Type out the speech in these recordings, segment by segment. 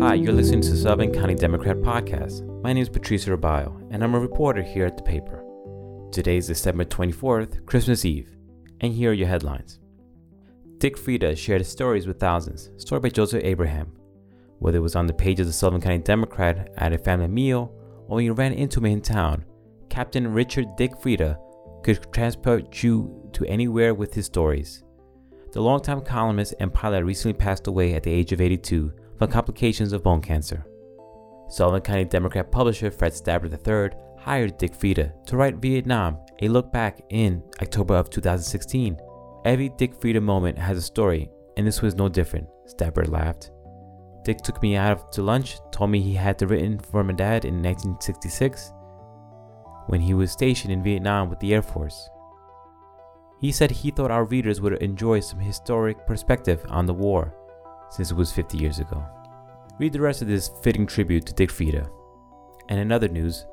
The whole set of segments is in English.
Hi, you're listening to the Sullivan County Democrat Podcast. My name is Patricia Rabayo, and I'm a reporter here at the paper. Today is December 24th, Christmas Eve, and here are your headlines. Dick Frieda shared his stories with thousands, story by Joseph Abraham. Whether it was on the page of the Sullivan County Democrat at a family meal or when you ran into him in town, Captain Richard Dick Frieda could transport you to anywhere with his stories. The longtime columnist and pilot recently passed away at the age of 82 from complications of bone cancer. Sullivan County Democrat publisher Fred Stabbert III hired Dick Frieda to write Vietnam, a look back in October of 2016. Every Dick Frieda moment has a story, and this was no different, Stabbert laughed. Dick took me out to lunch, told me he had to written for my dad in 1966 when he was stationed in Vietnam with the Air Force. He said he thought our readers would enjoy some historic perspective on the war, since it was 50 years ago. Read the rest of this fitting tribute to Dick Frieda. And in other news,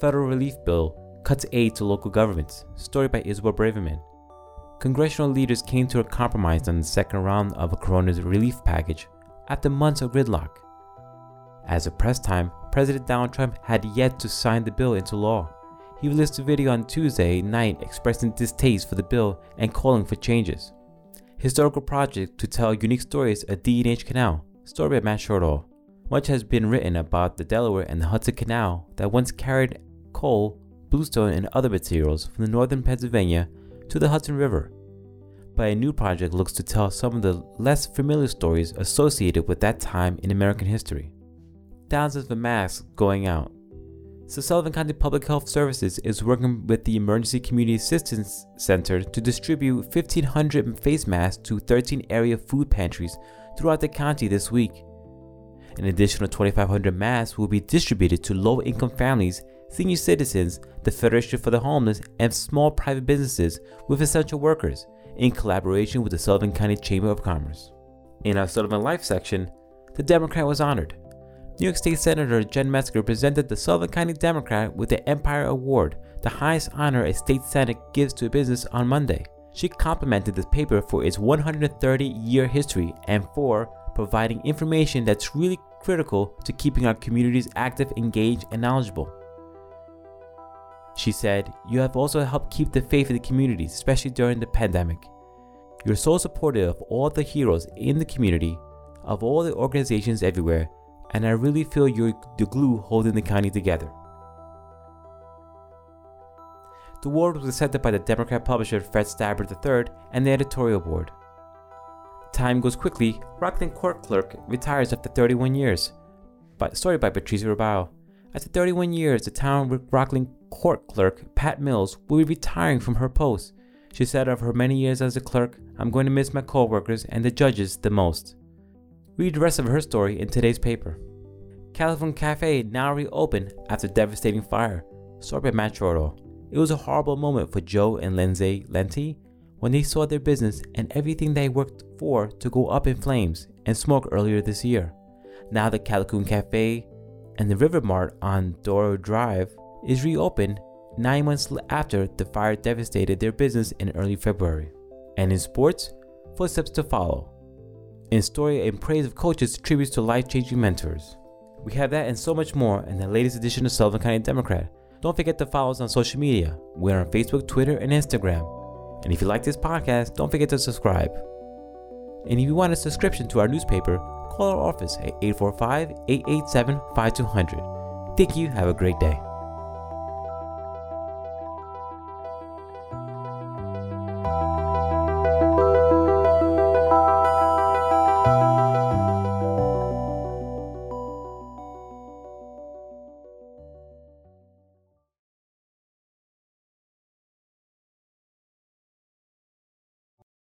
federal relief bill cuts aid to local governments, story by Isabel Braverman. Congressional leaders came to a compromise on the second round of a corona's relief package after months of gridlock. As of press time, President Donald Trump had yet to sign the bill into law. He released a video on Tuesday night expressing distaste for the bill and calling for changes. Historical project to tell unique stories at D&H Canal, story by Matt Shortall. Much has been written about the Delaware and the Hudson Canal that once carried coal, bluestone, and other materials from the northern Pennsylvania to the Hudson River. But a new project looks to tell some of the less familiar stories associated with that time in American history. Thousands of masks going out, so Sullivan County Public Health Services is working with the Emergency Community Assistance Center to distribute 1,500 face masks to 13 area food pantries throughout the county this week. An additional 2,500 masks will be distributed to low income families, senior citizens, the Federation for the Homeless, and small private businesses with essential workers in collaboration with the Sullivan County Chamber of Commerce. In our Sullivan Life section, the Democrat was honored. New York State Senator Jen Metzger presented the Sullivan County Democrat with the Empire Award, the highest honor a state senate gives to a business on Monday. She complimented the paper for its 130 year history and for providing information that's really critical to keeping our communities active, engaged, and knowledgeable. She said, You have also helped keep the faith in the communities, especially during the pandemic. You're so supportive of all the heroes in the community, of all the organizations everywhere, and I really feel you're the glue holding the county together. The award was accepted by the Democrat publisher Fred Stabbert III and the editorial board. Time goes quickly. Rockland court clerk retires after 31 years. But story by Patricia Rabayo. After 31 years, the town Rockland court clerk Pat Mills will be retiring from her post. She said of her many years as a clerk, I'm going to miss my co-workers and the judges the most. Read the rest of her story in today's paper. California Cafe now reopened after devastating fire. By Matt It was a horrible moment for Joe and Lindsay Lenti when they saw their business and everything they worked for to go up in flames and smoke earlier this year. Now the Callicoon Cafe and the River Mart on Doro Drive is reopened nine months after the fire devastated their business in early February. And in sports, footsteps to follow in story and praise of coaches tributes to life changing mentors. We have that and so much more in the latest edition of Sullivan County Democrat. Don't forget to follow us on social media. We're on Facebook, Twitter, and Instagram. And if you like this podcast, don't forget to subscribe. And if you want a subscription to our newspaper, call our office at 845 887 5200. Thank you. Have a great day.